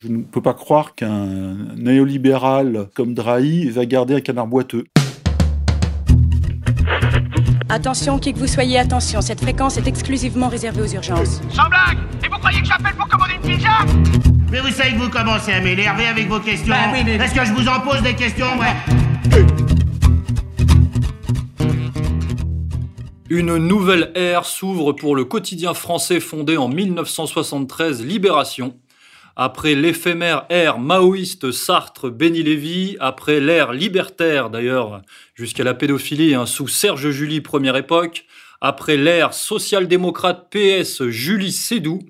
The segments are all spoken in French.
Je ne peux pas croire qu'un néolibéral comme Drahi va garder un canard boiteux. Attention, qui que vous soyez, attention, cette fréquence est exclusivement réservée aux urgences. Sans blague Et vous croyez que j'appelle pour commander une pizza Mais vous savez que vous commencez à m'énerver avec vos questions. Bah oui, mais- Est-ce que je vous en pose des questions, ouais Une nouvelle ère s'ouvre pour le quotidien français fondé en 1973, Libération. Après l'éphémère ère maoïste Sartre, Béni Lévy, après l'ère libertaire d'ailleurs jusqu'à la pédophilie hein, sous Serge Julie première époque, après l'ère social-démocrate PS Julie Sédou,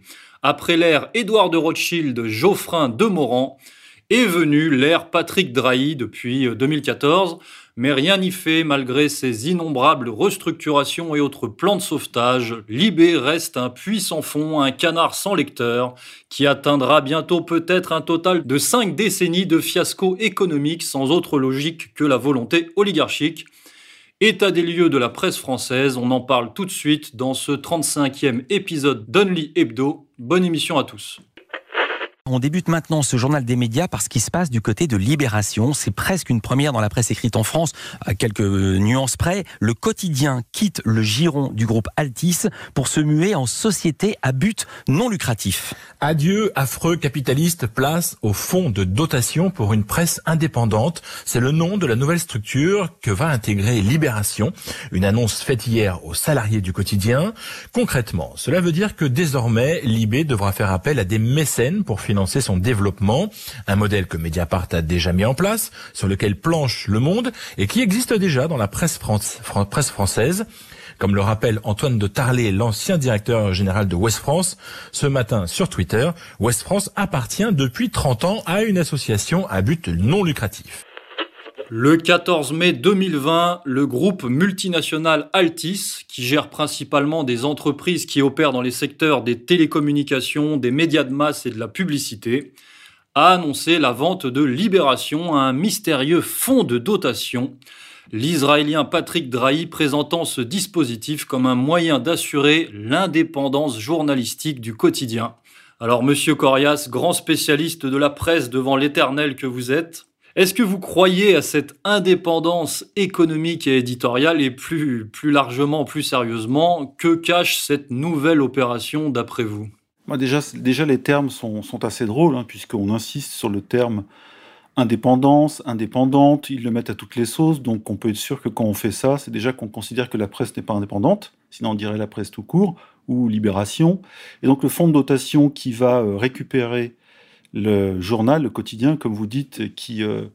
après l'ère Édouard de Rothschild Geoffrin de Morand, est venue l'ère Patrick Drahi depuis euh, 2014, mais rien n'y fait malgré ces innombrables restructurations et autres plans de sauvetage. Libé reste un puits sans fond, un canard sans lecteur, qui atteindra bientôt peut-être un total de cinq décennies de fiasco économique sans autre logique que la volonté oligarchique. État des lieux de la presse française, on en parle tout de suite dans ce 35e épisode d'Only Hebdo. Bonne émission à tous. On débute maintenant ce journal des médias par ce qui se passe du côté de Libération. C'est presque une première dans la presse écrite en France, à quelques nuances près. Le quotidien quitte le giron du groupe Altis pour se muer en société à but non lucratif. Adieu, affreux capitaliste, place au fonds de dotation pour une presse indépendante. C'est le nom de la nouvelle structure que va intégrer Libération. Une annonce faite hier aux salariés du quotidien. Concrètement, cela veut dire que désormais, Libé devra faire appel à des mécènes pour financer son développement. Un modèle que Mediapart a déjà mis en place, sur lequel planche le monde et qui existe déjà dans la presse, presse française. Comme le rappelle Antoine de Tarlet, l'ancien directeur général de West France, ce matin sur Twitter, West France appartient depuis 30 ans à une association à but non lucratif. Le 14 mai 2020, le groupe multinational Altis, qui gère principalement des entreprises qui opèrent dans les secteurs des télécommunications, des médias de masse et de la publicité, a annoncé la vente de Libération à un mystérieux fonds de dotation, l'Israélien Patrick Drahi présentant ce dispositif comme un moyen d'assurer l'indépendance journalistique du quotidien. Alors, monsieur Corias, grand spécialiste de la presse devant l'éternel que vous êtes, est-ce que vous croyez à cette indépendance économique et éditoriale et plus, plus largement, plus sérieusement, que cache cette nouvelle opération d'après vous? Déjà, les termes sont, sont assez drôles, hein, puisqu'on insiste sur le terme indépendance, indépendante, ils le mettent à toutes les sauces, donc on peut être sûr que quand on fait ça, c'est déjà qu'on considère que la presse n'est pas indépendante, sinon on dirait la presse tout court, ou Libération. Et donc le fonds de dotation qui va euh, récupérer le journal, le quotidien, comme vous dites, qui euh,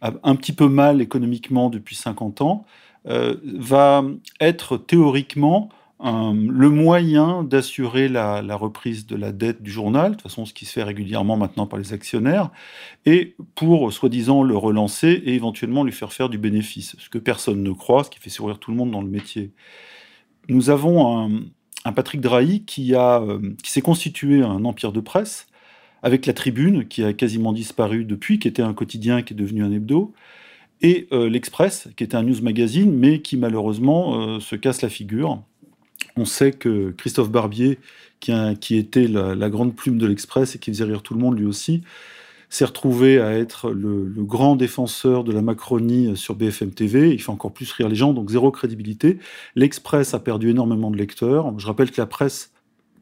a un petit peu mal économiquement depuis 50 ans, euh, va être théoriquement le moyen d'assurer la, reprise de la dette du journal, de toute façon ce qui se fait régulièrement maintenant par les actionnaires, et pour soi-disant le relancer et éventuellement lui faire faire du bénéfice, ce que personne ne croit, ce qui fait sourire tout le monde dans le métier. Nous avons un, un Patrick Drahi qui, euh, qui s'est constitué un empire de presse, avec la Tribune, qui a quasiment disparu depuis, qui était un quotidien qui est devenu un hebdo, et euh, l'Express, qui était un news magazine, mais qui malheureusement euh, se casse la figure. On sait que Christophe Barbier, qui, était la, grande plume de l'Express et qui faisait rire tout le monde lui aussi, s'est retrouvé à être le, le grand défenseur de la Macronie sur BFM TV. Il fait encore plus rire les gens, donc zéro crédibilité. L'Express a perdu énormément de lecteurs. Je rappelle que la presse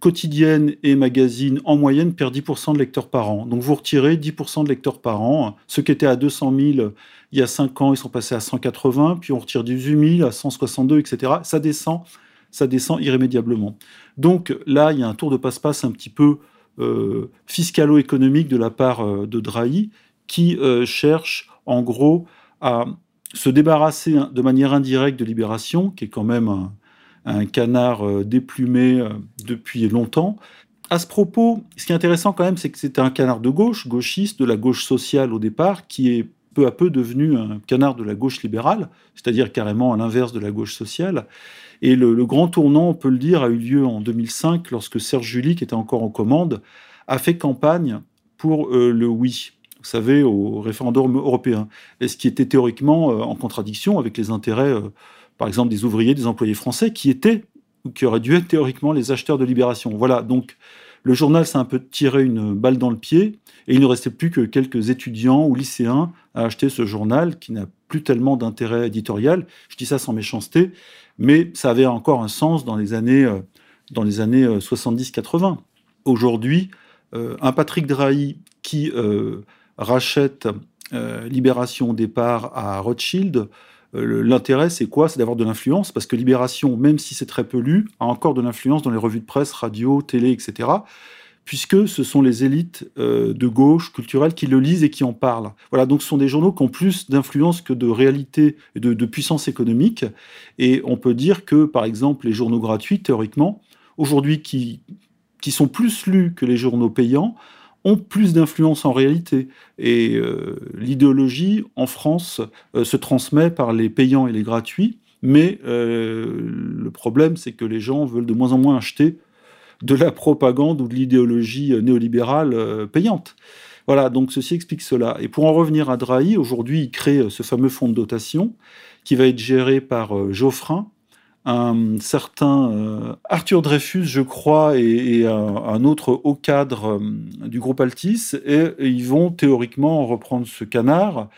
quotidienne et magazine, en moyenne, perd 10% de lecteurs par an. Donc vous retirez 10% de lecteurs par an. Ceux qui étaient à 200 000 il y a 5 ans, ils sont passés à 180, puis on retire 18 000 à 162, etc. Ça descend, ça descend irrémédiablement. Donc là, il y a un tour de passe-passe un petit peu euh, fiscalo-économique de la part euh, de Drahi, qui euh, cherche en gros à se débarrasser hein, de manière indirecte de Libération, qui est quand même un, un canard euh, déplumé euh, depuis longtemps. À ce propos, ce qui est intéressant quand même, c'est que c'était un canard de gauche, gauchiste, de la gauche sociale au départ, qui est peu à peu devenu un canard de la gauche libérale, c'est-à-dire carrément à l'inverse de la gauche sociale. Et le, grand tournant, on peut le dire, a eu lieu en 2005, lorsque Serge Julie, qui était encore en commande, a fait campagne pour euh, le oui, vous savez, au référendum européen, et ce qui était théoriquement en contradiction avec les intérêts, par exemple, des ouvriers, des employés français, qui étaient, ou qui auraient dû être théoriquement les acheteurs de libération. Voilà, donc le journal s'est un peu tiré une balle dans le pied et il ne restait plus que quelques étudiants ou lycéens à acheter ce journal qui n'a plus tellement d'intérêt éditorial. Je dis ça sans méchanceté, mais ça avait encore un sens dans les années, euh, dans les années 70-80. Euh, Aujourd'hui, euh, un Patrick Drahi qui rachète Libération au départ à Rothschild, l'intérêt c'est quoi? C'est d'avoir de l'influence, parce que Libération, même si c'est très peu lu, a encore de l'influence dans les revues de presse, radio, télé, etc puisque ce sont les élites euh, de gauche culturelle qui le lisent et qui en parlent. Voilà, donc ce sont des journaux qui ont plus d'influence que de réalité et de, puissance économique. Et on peut dire que, par exemple, les journaux gratuits, théoriquement, aujourd'hui, qui sont plus lus que les journaux payants, ont plus d'influence en réalité. Et euh, l'idéologie, en France, euh, se transmet par les payants et les gratuits. Mais le problème, c'est que les gens veulent de moins en moins acheter de la propagande ou de l'idéologie euh, néolibérale euh, payante. Voilà, donc ceci explique cela. Et pour en revenir à Drahi, aujourd'hui, il crée euh, ce fameux fonds de dotation qui va être géré par Geoffrin, un certain Arthur Dreyfus, je crois, et, un, autre haut cadre du groupe Altis, et, ils vont théoriquement reprendre ce canard,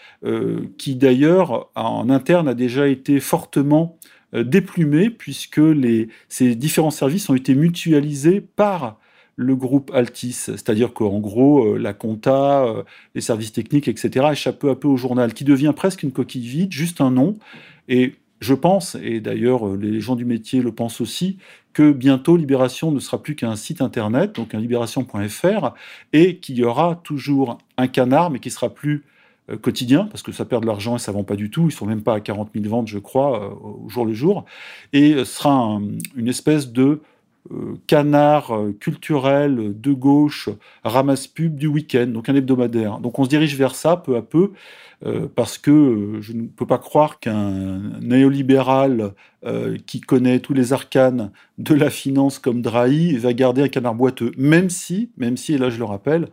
qui d'ailleurs en interne a déjà été fortement euh, déplumé puisque les, ces différents services ont été mutualisés par le groupe Altis, c'est-à-dire qu'en gros, euh, la compta, euh, les services techniques, etc., échappent peu à peu au journal, qui devient presque une coquille vide, juste un nom. Et je pense, et d'ailleurs les gens du métier le pensent aussi, que bientôt Libération ne sera plus qu'un site internet, donc un libération.fr, et qu'il y aura toujours un canard, mais qui sera plus euh, quotidien, parce que ça perd de l'argent et ça vend pas du tout. Ils sont même pas à 40 000 ventes, je crois, euh, au jour le jour. Et ce sera une espèce de euh, canard culturel de gauche, ramasse-pub du week-end, donc un hebdomadaire. Donc on se dirige vers ça peu à peu, parce que je ne peux pas croire qu'un néolibéral qui connaît tous les arcanes de la finance comme Drahi va garder un canard boiteux, même si, même si, et là je le rappelle,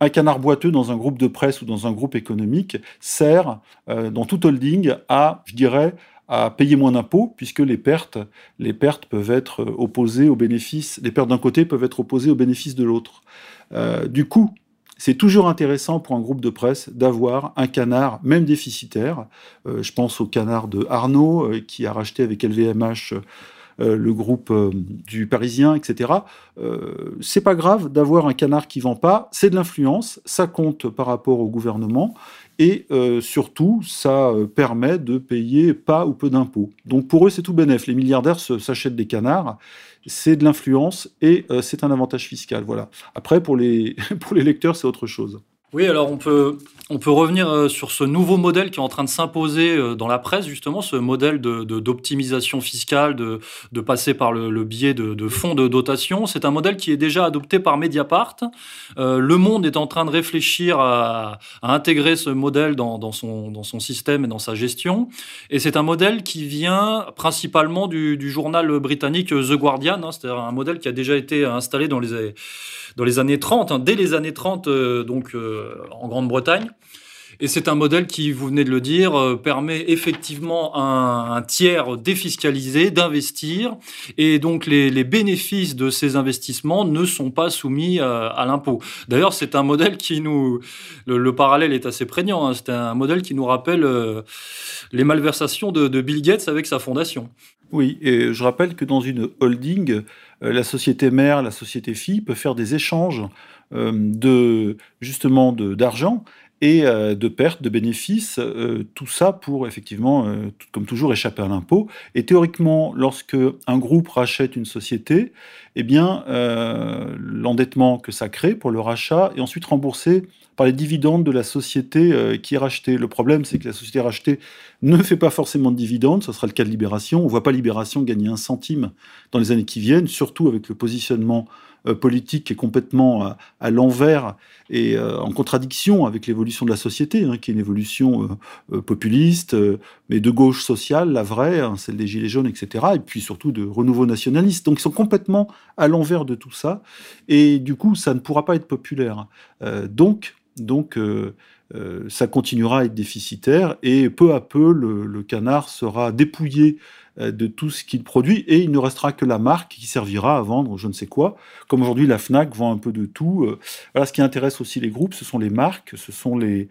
un canard boiteux dans un groupe de presse ou dans un groupe économique sert, euh, dans tout holding, à, je dirais, à payer moins d'impôts, puisque les pertes, les pertes peuvent être opposées aux bénéfices, les pertes d'un côté peuvent être opposées aux bénéfices de l'autre. Euh, du coup, c'est toujours intéressant pour un groupe de presse d'avoir un canard, même déficitaire. Euh, je pense au canard de Arnaud, qui a racheté avec LVMH euh, le groupe euh, du Parisien, etc. Euh, c'est pas grave d'avoir un canard qui vend pas, c'est de l'influence, ça compte par rapport au gouvernement. Et surtout, ça permet de payer pas ou peu d'impôts. Donc pour eux, c'est tout bénef. Les milliardaires s'achètent des canards, c'est de l'influence et c'est un avantage fiscal. Voilà. Après, pour les, pour les lecteurs, c'est autre chose. Oui, alors on peut, on peut revenir euh, sur ce nouveau modèle qui est en train de s'imposer euh, dans la presse, justement, ce modèle d'optimisation de, fiscale, de, de, passer par le, biais de, fonds de dotation. C'est un modèle qui est déjà adopté par Mediapart. Euh, le Monde est en train de réfléchir à, intégrer ce modèle dans, son, dans son système et dans sa gestion. Et c'est un modèle qui vient principalement du, journal britannique The Guardian, hein. c'est-à-dire un modèle qui a déjà été installé dans les dans les années 30, hein, dès les années 30, euh, donc en Grande-Bretagne. Et c'est un modèle qui, vous venez de le dire, euh, permet effectivement un, un tiers défiscalisé d'investir. Et donc les, bénéfices de ces investissements ne sont pas soumis à, à l'impôt. D'ailleurs, c'est un modèle qui nous... Le, parallèle est assez prégnant. Hein. c'est un modèle qui nous rappelle les malversations de, Bill Gates avec sa fondation. Oui, et je rappelle que dans une holding, euh, la société mère, la société fille peut faire des échanges euh, de justement d'argent et euh, de pertes, de bénéfices, tout ça pour effectivement, comme toujours, échapper à l'impôt. Et théoriquement, lorsque un groupe rachète une société, eh bien, l'endettement que ça crée pour le rachat est ensuite remboursé par les dividendes de la société euh, qui est rachetée. Le problème, c'est que la société rachetée ne fait pas forcément de dividendes, ce sera le cas de Libération. On ne voit pas Libération gagner un centime dans les années qui viennent, surtout avec le positionnement euh, politique qui est complètement à, l'envers et euh, en contradiction avec l'évolution de la société, hein, qui est une évolution populiste, mais de gauche sociale, la vraie, hein, celle des Gilets jaunes, etc., et puis surtout de renouveau nationaliste. Donc ils sont complètement à l'envers de tout ça, et du coup, ça ne pourra pas être populaire. donc, donc, euh, euh, ça continuera à être déficitaire et peu à peu, le, canard sera dépouillé euh, de tout ce qu'il produit, et il ne restera que la marque qui servira à vendre je ne sais quoi. Comme aujourd'hui, la Fnac vend un peu de tout. Euh, voilà, ce qui intéresse aussi les groupes, ce sont les marques, ce sont les,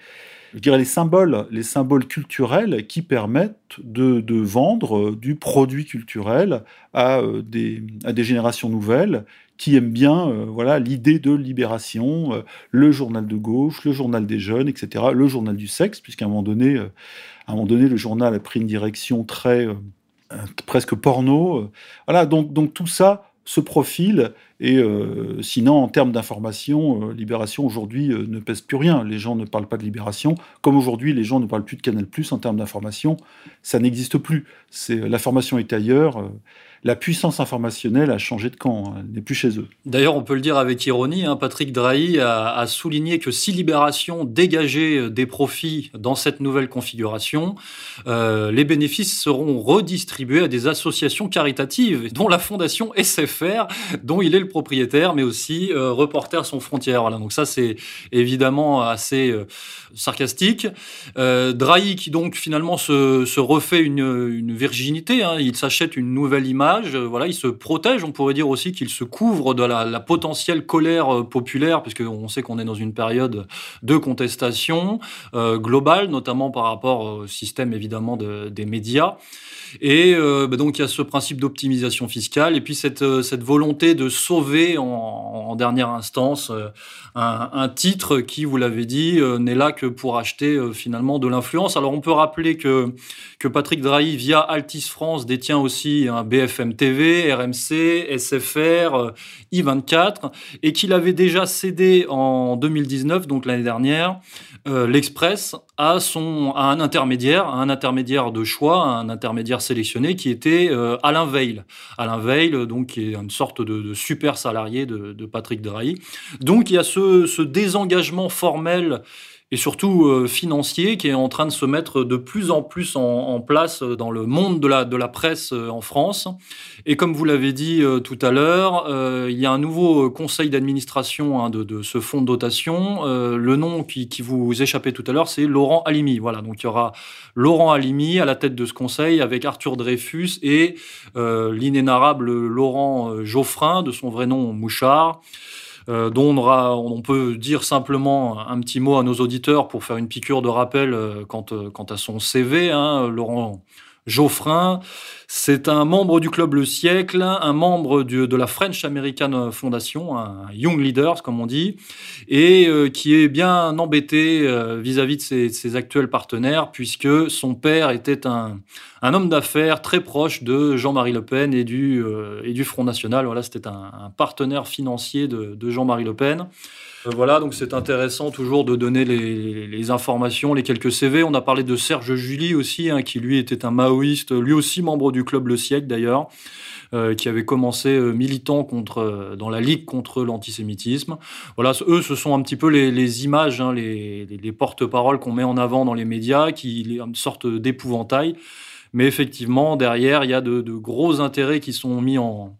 je dirais les symboles, les symboles culturels qui permettent de, vendre du produit culturel à des générations nouvelles qui aiment bien euh, voilà l'idée de libération, euh, le journal de gauche, le journal des jeunes, etc., le journal du sexe, puisqu'à un moment donné, euh, à un moment donné, le journal a pris une direction très presque porno. voilà, donc donc tout ça se profile et sinon en termes d'information, Libération aujourd'hui ne pèse plus rien. Les gens ne parlent pas de Libération, comme aujourd'hui les gens ne parlent plus de Canal+ en termes d'information, ça n'existe plus. C'est l'information est ailleurs la puissance informationnelle a changé de camp, hein. elle n'est plus chez eux. D'ailleurs, on peut le dire avec ironie, hein, Patrick Drahi a, souligné que si Libération dégageait euh, des profits dans cette nouvelle configuration, euh, les bénéfices seront redistribués à des associations caritatives, dont la fondation SFR, dont il est le propriétaire, mais aussi euh, Reporters sans frontières. Donc ça c'est évidemment assez sarcastique. Drahi qui donc finalement se, refait une, virginité, hein. il s'achète une nouvelle image euh, voilà, il se protège. On pourrait dire aussi qu'il se couvre de la, potentielle colère euh, populaire, puisqu'on sait qu'on est dans une période de contestation euh, globale, notamment par rapport au système évidemment des médias. Et bah, donc il y a ce principe d'optimisation fiscale et puis cette, volonté de sauver en, dernière instance un, un, titre qui, vous l'avez dit, n'est là que pour acheter finalement de l'influence. Alors on peut rappeler que, que Patrick Drahi, via Altis France, détient aussi un BFM TV, RMC, SFR, I24, et qu'il avait déjà cédé en 2019, donc l'année dernière, euh, l'Express à, son, à un intermédiaire, un intermédiaire de choix, un intermédiaire sélectionné qui était euh, Alain Veil. Alain Veil, donc, qui est une sorte de, super salarié de, Patrick Drahi. Donc il y a ce, ce désengagement formel et surtout euh, financier qui est en train de se mettre de plus en plus en, place dans le monde de la, de la presse euh, en France. Et comme vous l'avez dit euh, tout à l'heure, il y a un nouveau conseil d'administration hein, de, de, ce fonds de dotation. le nom qui, qui, vous échappait tout à l'heure, c'est Laurent Alimi. Voilà, donc il y aura Laurent Alimi à la tête de ce conseil avec Arthur Dreyfus et l'inénarrable Laurent Geoffrin, de son vrai nom Mouchard. Euh, dont on, peut dire simplement un petit mot à nos auditeurs pour faire une piqûre de rappel euh, quant, euh, quant à son CV. Hein, Laurent Geoffrin. C'est un membre du Club Le Siècle, un membre de la French American Foundation, un Young Leaders comme on dit, et euh, qui est bien embêté euh, vis-à-vis de ses, actuels partenaires, puisque son père était un, homme d'affaires très proche de Jean-Marie Le Pen et du, euh, Front National. Voilà, c'était un, partenaire financier de Jean-Marie Le Pen. Euh, voilà, donc c'est intéressant toujours de donner les, informations, les quelques CV. On a parlé de Serge Julie aussi, hein, qui lui était un maoïste, lui aussi membre du club Le Siècle d'ailleurs. Euh, qui avait commencé euh, militant contre, dans la Ligue contre l'antisémitisme. Voilà, eux, ce sont un petit peu les, images, hein, les, porte-paroles qu'on met en avant dans les médias, qui une sorte d'épouvantail. Mais effectivement, derrière, il y a de, gros intérêts qui sont mis en,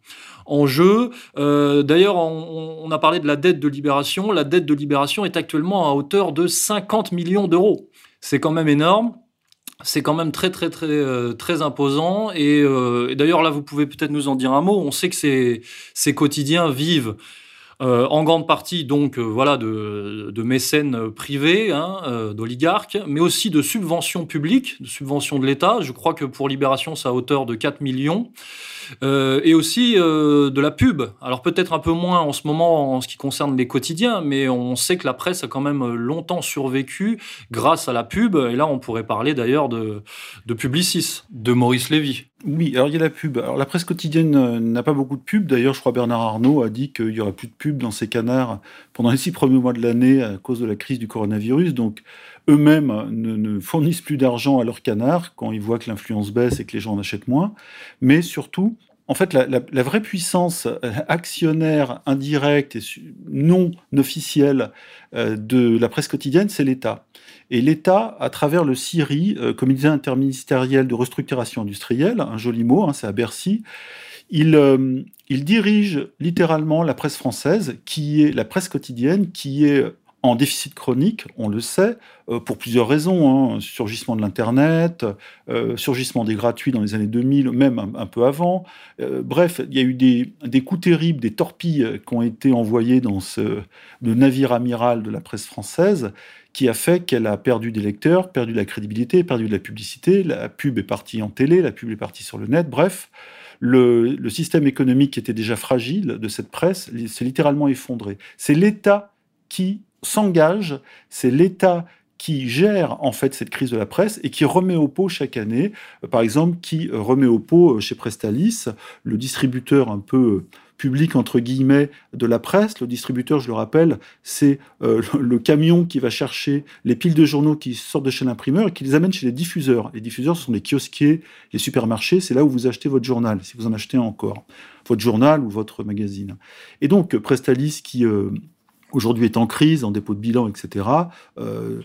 en jeu. Euh, d'ailleurs, on, a parlé de la dette de libération. La dette de libération est actuellement à hauteur de 50 millions d'euros. C'est quand même énorme. C'est quand même très très très euh, très imposant euh, et, d'ailleurs là vous pouvez peut-être nous en dire un mot. On sait que ces, ces quotidiens vivent en grande partie donc voilà de, mécènes privés, hein, d'oligarques, mais aussi de subventions publiques, de subventions de l'État. Je crois que pour Libération, c'est à hauteur de 4 millions. Euh, et aussi euh, de la pub. Alors peut-être un peu moins en ce moment en ce qui concerne les quotidiens, mais on sait que la presse a quand même longtemps survécu grâce à la pub. Et là, on pourrait parler d'ailleurs de, de Publicis, de Maurice Lévy. Oui, alors il y a la pub. Alors la presse quotidienne euh, n'a pas beaucoup de pub. D'ailleurs, je crois Bernard Arnault a dit qu'il y aurait plus de pub dans ses canards pendant les six premiers mois de l'année à cause de la crise du coronavirus. Donc eux-mêmes ne, fournissent plus d'argent à leurs canards quand ils voient que l'influence baisse et que les gens en achètent moins. Mais surtout, en fait, la, vraie puissance euh, actionnaire indirecte et non officielle euh, de la presse quotidienne, c'est l'État. Et l'État, à travers le CIRI, euh, Comité interministériel de restructuration industrielle, un joli mot, hein, c'est à Bercy, il, il dirige littéralement la presse française, qui est la presse quotidienne, qui est en déficit chronique, on le sait, euh, pour plusieurs raisons. Hein. Surgissement de l'Internet, euh, surgissement des gratuits dans les années 2000, même un, peu avant. Euh, bref, il y a eu des, des, coups terribles, des torpilles qui ont été envoyées dans ce le navire amiral de la presse française, qui a fait qu'elle a perdu des lecteurs, perdu de la crédibilité, perdu de la publicité. La pub est partie en télé, la pub est partie sur le net. Bref, le, le système économique qui était déjà fragile de cette presse s'est littéralement effondré. C'est l'État qui s'engage, c'est l'État qui gère en fait cette crise de la presse et qui remet au pot chaque année, euh, par exemple, qui euh, remet au pot euh, chez Prestalis, le distributeur un peu public entre guillemets de la presse. Le distributeur, je le rappelle, c'est le, camion qui va chercher les piles de journaux qui sortent de chez l'imprimeur et qui les amène chez les diffuseurs. Les diffuseurs, ce sont les kiosquiers, les supermarchés. C'est là où vous achetez votre journal, si vous en achetez encore, votre journal ou votre magazine. Et donc Prestalis qui aujourd'hui est en crise, en dépôt de bilan, etc., euh,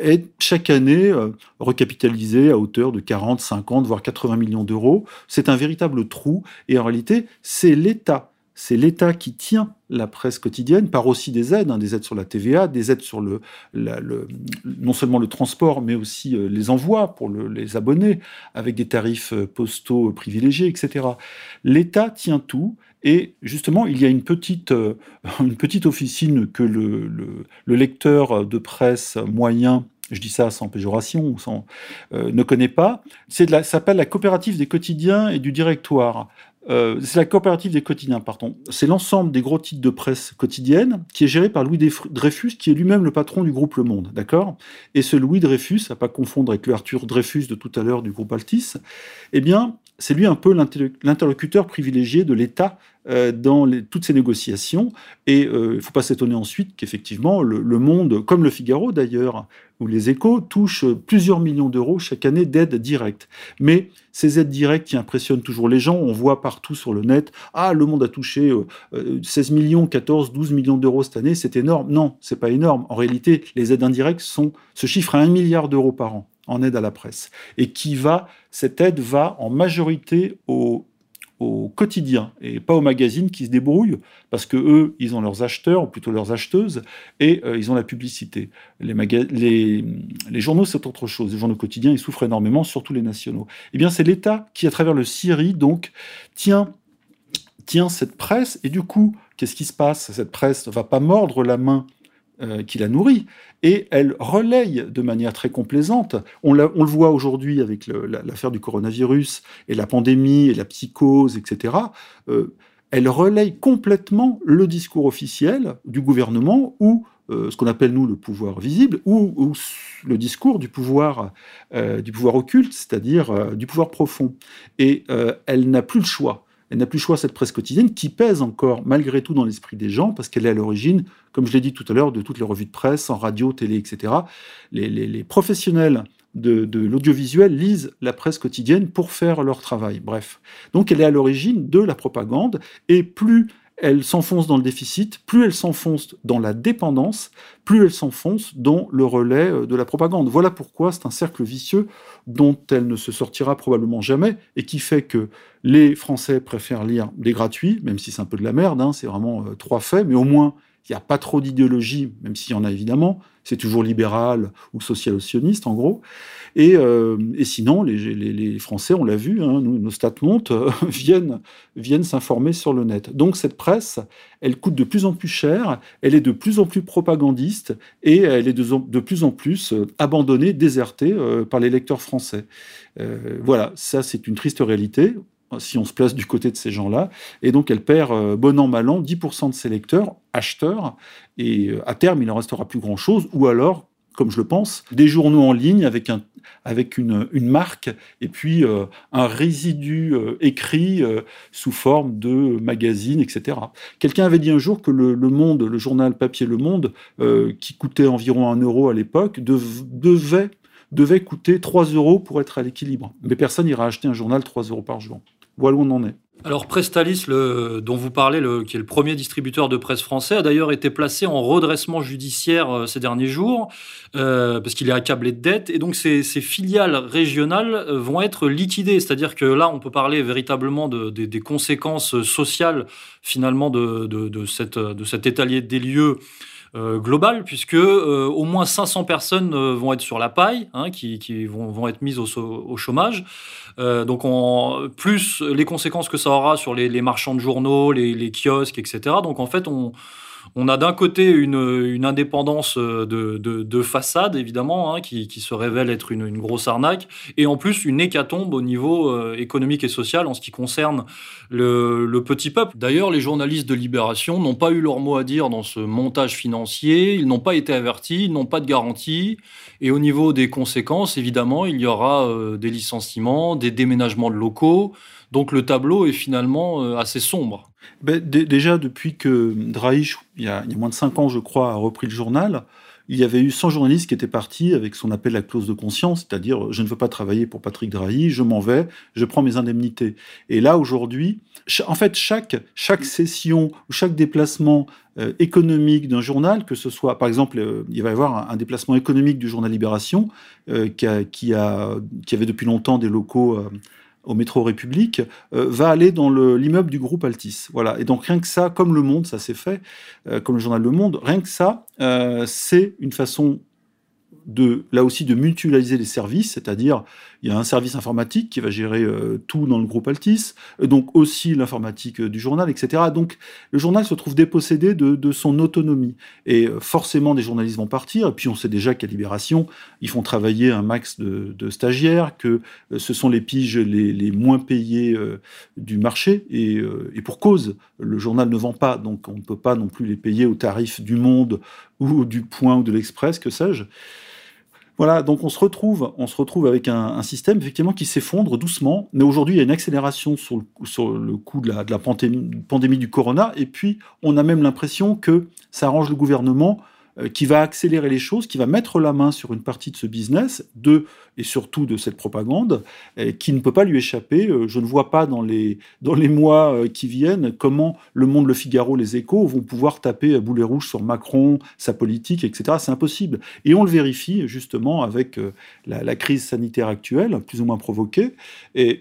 est chaque année euh, recapitalisé à hauteur de 40, 50, voire 80 millions d'euros. C'est un véritable trou, et en réalité, c'est l'État. C'est l'État qui tient la presse quotidienne par aussi des aides, hein, des aides sur la TVA, des aides sur le, non seulement le transport, mais aussi euh, les envois pour les abonnés, avec des tarifs euh, postaux privilégiés, etc. L'État tient tout, et justement, il y a une petite, euh, une petite officine que le, le, lecteur de presse moyen je dis ça sans péjoration, sans, euh, ne connaît pas, c'est ça s'appelle la coopérative des quotidiens et du directoire. Euh, c'est la coopérative des quotidiens, pardon. C'est l'ensemble des gros titres de presse quotidienne qui est géré par Louis Dreyfus, qui est lui-même le patron du groupe Le Monde, d'accord? Et ce Louis Dreyfus, à pas confondre avec le Arthur Dreyfus de tout à l'heure du groupe Altis, eh bien, c'est lui un peu l'interlocuteur privilégié de l'État euh, dans toutes ces négociations. Et euh, il ne faut pas s'étonner ensuite qu'effectivement, le, Monde, comme le Figaro d'ailleurs, ou les échos, touchent plusieurs millions d'euros chaque année d'aides directes. Mais ces aides directes qui impressionnent toujours les gens, on voit partout sur le net, ah, le Monde a touché 16 euh, millions, 14, 12 millions d'euros cette année, c'est énorme. Non, c'est pas énorme. En réalité, les aides indirectes sont, se chiffrent à 1 milliard d'euros par an en aide à la presse. Et qui va, cette aide va en majorité au, quotidien et pas aux magazines qui se débrouillent parce que eux, ils ont leurs acheteurs ou plutôt leurs acheteuses et euh, ils ont la publicité. Les, les, journaux, c'est autre chose. Les journaux quotidiens, ils souffrent énormément, surtout les nationaux. Eh bien, c'est l'État qui, à travers le CIRI, donc, tient, tient cette presse et du coup, qu'est-ce qui se passe? Cette presse va pas mordre la main euh, qui la nourrit, et elle relaye de manière très complaisante. On, le voit aujourd'hui avec l'affaire du coronavirus et la pandémie et la psychose, etc. Euh, elle relaye complètement le discours officiel du gouvernement ou euh, ce qu'on appelle nous le pouvoir visible ou, le discours du pouvoir du pouvoir occulte, c'est-à-dire du pouvoir profond. Et elle n'a plus le choix. Elle n'a plus le choix, cette presse quotidienne, qui pèse encore malgré tout dans l'esprit des gens, parce qu'elle est à l'origine, comme je l'ai dit tout à l'heure, de toutes les revues de presse, en radio, télé, etc. Les, professionnels de, de l'audiovisuel lisent la presse quotidienne pour faire leur travail. Bref. Donc elle est à l'origine de la propagande, et plus elle s'enfonce dans le déficit, plus elle s'enfonce dans la dépendance, plus elle s'enfonce dans le relais euh, de la propagande. Voilà pourquoi c'est un cercle vicieux dont elle ne se sortira probablement jamais et qui fait que les Français préfèrent lire des gratuits, même si c'est un peu de la merde, hein, c'est vraiment euh, trois faits, mais au moins il n'y a pas trop d'idéologie, même s'il y en a évidemment. C'est toujours libéral ou social-sioniste, en gros. Et, euh, sinon, les, Français, on l'a vu, hein, nos, stats montent, viennent, viennent s'informer sur le net. Donc cette presse, elle coûte de plus en plus cher, elle est de plus en plus propagandiste et elle est de, plus en plus euh, abandonnée, désertée euh, par les lecteurs français. voilà, ça c'est une triste réalité si on se place du côté de ces gens-là. Et donc, elle perd, euh, bon an, mal an, 10% de ses lecteurs, acheteurs, et euh, à terme, il n'en restera plus grand-chose, ou alors, comme je le pense, des journaux en ligne avec, un, avec une, une marque, et puis euh, un résidu écrit sous forme de magazine, etc. Quelqu'un avait dit un jour que le, Monde, le journal papier Le Monde, qui coûtait environ un euro à l'époque, devait devait coûter 3 euros pour être à l'équilibre. Mais personne n'ira acheter un journal 3 euros par jour. Voilà où on en est. Alors Prestalis, dont vous parlez, le, qui est le premier distributeur de presse français, a d'ailleurs été placé en redressement judiciaire euh, ces derniers jours, euh, parce qu'il est accablé de dettes, et donc ces, filiales régionales euh, vont être liquidées. C'est-à-dire que là, on peut parler véritablement de, des conséquences sociales, finalement, de, cette, de cet étalier des lieux global, puisque au moins 500 personnes vont être sur la paille, hein, qui, qui vont, vont, être mises au, au chômage. donc, en, plus les conséquences que ça aura sur les, les marchands de journaux, les, les, kiosques, etc. Donc, en fait, on, on a d'un côté une, indépendance euh, de, façade, évidemment, hein, qui, se révèle être une, grosse arnaque, et en plus une hécatombe au niveau euh, économique et social en ce qui concerne le, petit peuple. D'ailleurs, les journalistes de Libération n'ont pas eu leur mot à dire dans ce montage financier, ils n'ont pas été avertis, ils n'ont pas de garantie, et au niveau des conséquences, évidemment, il y aura euh, des licenciements, des déménagements de locaux, donc le tableau est finalement assez sombre. Ben, déjà, depuis que Draïch, il y, a, moins de 5 ans, je crois, a repris le journal, il y avait eu 100 journalistes qui étaient partis avec son appel à la clause de conscience, c'est-à-dire je ne veux pas travailler pour Patrick Drahi, je m'en vais, je prends mes indemnités. Et là, aujourd'hui, en fait, chaque, chaque session ou chaque déplacement euh, économique d'un journal, que ce soit, par exemple, euh, il va y avoir un, déplacement économique du journal Libération, euh, qui, a, qui, avait depuis longtemps des locaux au métro République, euh, va aller dans l'immeuble du groupe Altis. Voilà. Et donc rien que ça, comme Le Monde, ça s'est fait, euh, comme le journal Le Monde, rien que ça, euh, c'est une façon de, là aussi, de mutualiser les services, c'est-à-dire il y a un service informatique qui va gérer euh, tout dans le groupe Altis, donc aussi l'informatique euh, du journal, etc. Donc le journal se trouve dépossédé de, son autonomie. Et euh, forcément, des journalistes vont partir, et puis on sait déjà qu'à Libération, ils font travailler un max de, stagiaires, que ce sont les piges les, moins payés du marché, et, et pour cause, le journal ne vend pas, donc on ne peut pas non plus les payer au tarif du Monde ou du Point ou de l'Express, que sais-je. Voilà, donc on se retrouve, on se retrouve avec un, système effectivement qui s'effondre doucement, mais aujourd'hui il y a une accélération sur le, sur coup de la, pandémie, du corona, et puis on a même l'impression que ça arrange le gouvernement qui va accélérer les choses, qui va mettre la main sur une partie de ce business, de et surtout de cette propagande, qui ne peut pas lui échapper. Euh, je ne vois pas dans les, dans les mois euh, qui viennent comment Le Monde, Le Figaro, Les Échos vont pouvoir taper à boulet rouge sur Macron, sa politique, etc. C'est impossible. Et on le vérifie justement avec la, crise sanitaire actuelle, plus ou moins provoquée,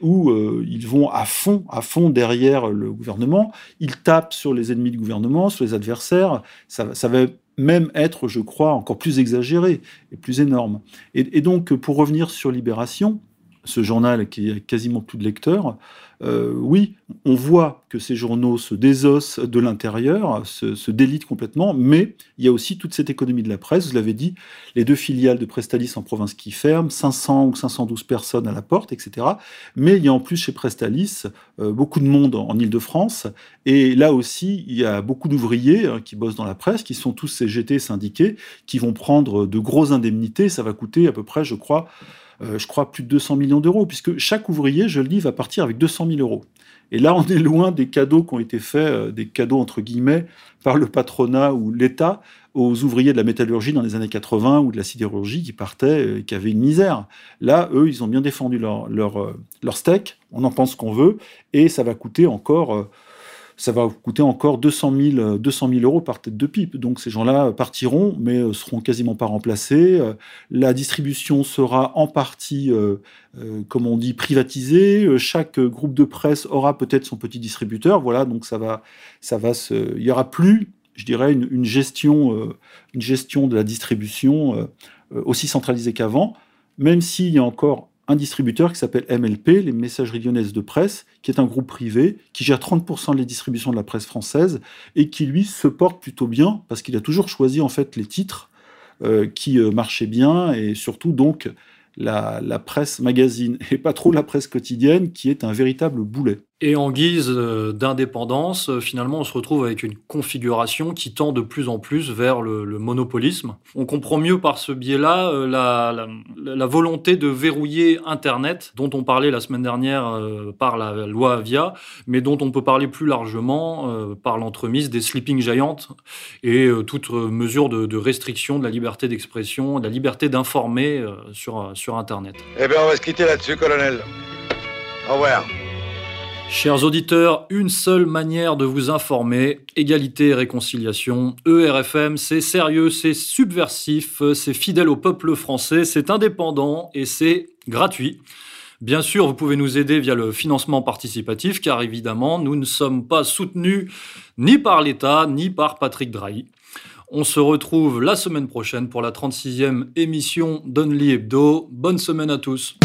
où ils vont à fond, à fond derrière le gouvernement. Ils tapent sur les ennemis du gouvernement, sur les adversaires. Ça, ça va même être, je crois, encore plus exagéré et plus énorme. Et, donc, pour revenir sur Libération, ce journal qui a quasiment plus de lecteurs, euh, oui, on voit que ces journaux se désossent de l'intérieur, se, délitent complètement, mais il y a aussi toute cette économie de la presse. Vous l'avez dit, les deux filiales de Prestalis en province qui ferment, 500 ou 512 personnes à la porte, etc. Mais il y a en plus chez Prestalis euh, beaucoup de monde en Ile-de-France, et là aussi, il y a beaucoup d'ouvriers hein, qui bossent dans la presse, qui sont tous CGT syndiqués, qui vont prendre de grosses indemnités. Ça va coûter à peu près, je crois, euh, je crois, plus de 200 millions d'euros, puisque chaque ouvrier, je le dis, va partir avec 200 000 euros. Et là, on est loin des cadeaux qui ont été faits, euh, des cadeaux entre guillemets, par le patronat ou l'État aux ouvriers de la métallurgie dans les années 80 ou de la sidérurgie qui partaient euh, et qui avaient une misère. Là, eux, ils ont bien défendu leur, leur, leur steak, on en pense qu'on veut, et ça va coûter encore ça va coûter encore 200 000, 200 euros par tête de pipe. Donc ces gens-là partiront, mais euh, seront quasiment pas remplacés. Euh, la distribution sera en partie, euh, comme on dit, privatisée. Chaque groupe de presse aura peut-être son petit distributeur. Voilà, donc ça va, ça va il y aura plus, je dirais, une, gestion, une gestion de la distribution aussi centralisée qu'avant, même s'il y a encore un distributeur qui s'appelle MLP, les Messageries Lyonnaises de Presse, qui est un groupe privé qui gère 30% des distributions de la presse française et qui, lui, se porte plutôt bien parce qu'il a toujours choisi, en fait, les titres euh, qui euh, marchaient bien et surtout, donc, la, la, presse magazine et pas trop la presse quotidienne qui est un véritable boulet. Et en guise euh, d'indépendance, euh, finalement, on se retrouve avec une configuration qui tend de plus en plus vers le, monopolisme. On comprend mieux par ce biais-là euh, la, volonté de verrouiller Internet, dont on parlait la semaine dernière par la loi Avia, mais dont on peut parler plus largement par l'entremise des sleeping giants et toute mesure de, restriction de la liberté d'expression, de la liberté d'informer sur, sur Internet. Eh bien, on va se quitter là-dessus, colonel. Au revoir. Chers auditeurs, une seule manière de vous informer, égalité et réconciliation. ERFM, c'est sérieux, c'est subversif, c'est fidèle au peuple français, c'est indépendant et c'est gratuit. Bien sûr, vous pouvez nous aider via le financement participatif, car évidemment, nous ne sommes pas soutenus ni par l'État, ni par Patrick Drahi. On se retrouve la semaine prochaine pour la 36e émission d'Only Hebdo. Bonne semaine à tous.